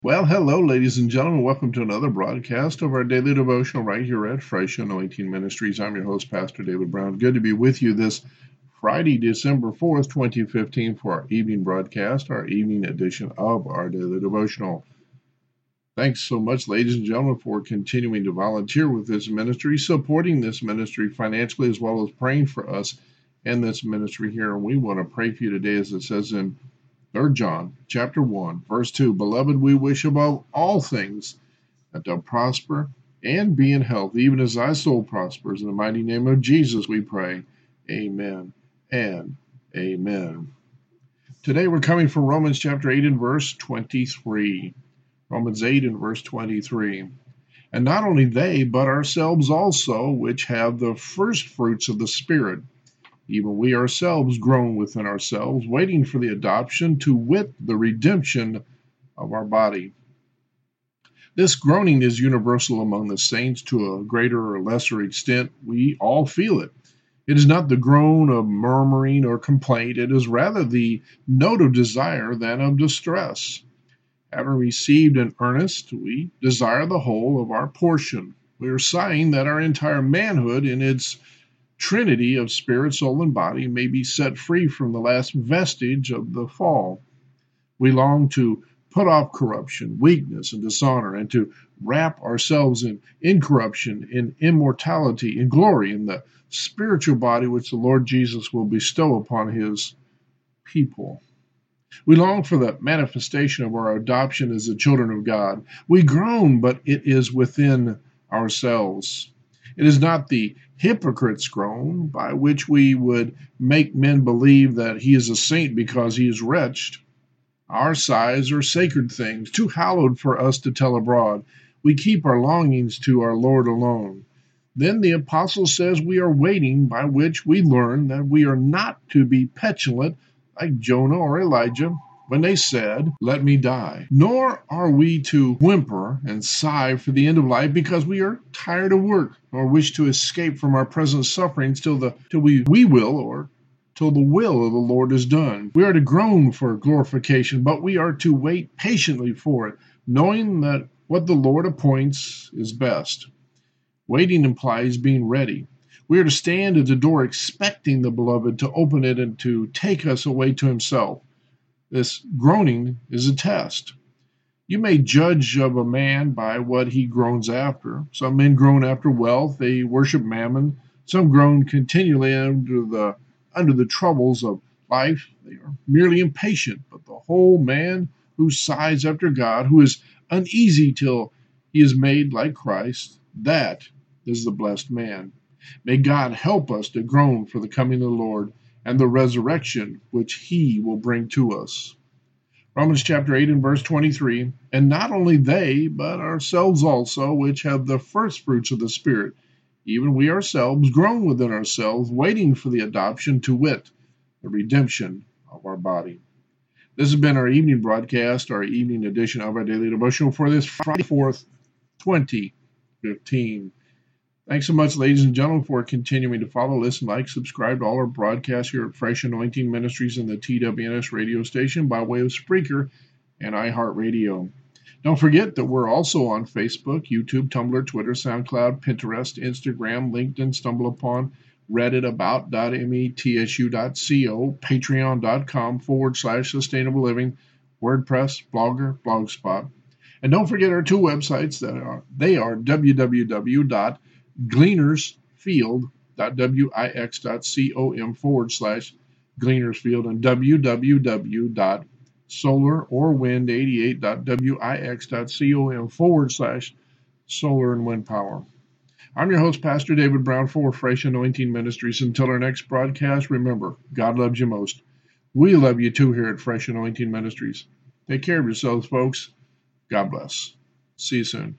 Well, hello, ladies and gentlemen. Welcome to another broadcast of our daily devotional right here at Fresh Anointing Ministries. I'm your host, Pastor David Brown. Good to be with you this Friday, December 4th, 2015, for our evening broadcast, our evening edition of our daily devotional. Thanks so much, ladies and gentlemen, for continuing to volunteer with this ministry, supporting this ministry financially, as well as praying for us and this ministry here. And we want to pray for you today, as it says in 3 John chapter 1, verse 2. Beloved, we wish above all things that thou prosper and be in health, even as thy soul prospers. In the mighty name of Jesus, we pray. Amen and amen. Today we're coming from Romans chapter 8 and verse 23. Romans 8 and verse 23. And not only they, but ourselves also, which have the first fruits of the Spirit, even we ourselves groan within ourselves, waiting for the adoption, to wit, the redemption of our body. This groaning is universal among the saints to a greater or lesser extent. We all feel it. It is not the groan of murmuring or complaint, it is rather the note of desire than of distress. Having received in earnest, we desire the whole of our portion. We are sighing that our entire manhood in its trinity of spirit, soul, and body may be set free from the last vestige of the fall. We long to put off corruption, weakness, and dishonor, and to wrap ourselves in incorruption, in immortality, in glory, in the spiritual body which the Lord Jesus will bestow upon his people. We long for the manifestation of our adoption as the children of God. We groan, but it is within ourselves. It is not the hypocrite's groan by which we would make men believe that he is a saint because he is wretched. Our sighs are sacred things, too hallowed for us to tell abroad. We keep our longings to our Lord alone. Then the apostle says we are waiting, by which we learn that we are not to be petulant like Jonah or Elijah when they said, Let me die. Nor are we to whimper and sigh for the end of life because we are tired of work or wish to escape from our present sufferings till the till we, we will or till the will of the Lord is done. We are to groan for glorification, but we are to wait patiently for it, knowing that what the Lord appoints is best. Waiting implies being ready. We are to stand at the door expecting the beloved to open it and to take us away to himself. This groaning is a test. You may judge of a man by what he groans after. Some men groan after wealth, they worship mammon. Some groan continually under the under the troubles of life. They are merely impatient, but the whole man who sighs after God, who is uneasy till he is made like Christ, that is the blessed man. May God help us to groan for the coming of the Lord and the resurrection which he will bring to us. Romans chapter 8 and verse 23 And not only they, but ourselves also, which have the first fruits of the Spirit, even we ourselves groan within ourselves, waiting for the adoption to wit, the redemption of our body. This has been our evening broadcast, our evening edition of our daily devotional for this Friday 4th, 2015. Thanks so much, ladies and gentlemen, for continuing to follow, listen, like, subscribe to all our broadcasts here at Fresh Anointing Ministries and the TWNS radio station by way of Spreaker and iHeartRadio. Don't forget that we're also on Facebook, YouTube, Tumblr, Twitter, SoundCloud, Pinterest, Instagram, LinkedIn, StumbleUpon, Reddit, About.me, TSU.co, Patreon.com forward slash sustainable living, WordPress, Blogger, Blogspot. And don't forget our two websites that are they are www.gleanersfield.wix.com forward slash gleanersfield and www.solarorwind88.wix.com forward slash solar and wind power. I'm your host, Pastor David Brown for Fresh Anointing Ministries. Until our next broadcast, remember, God loves you most. We love you too here at Fresh Anointing Ministries. Take care of yourselves, folks. God bless. See you soon.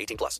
18 plus.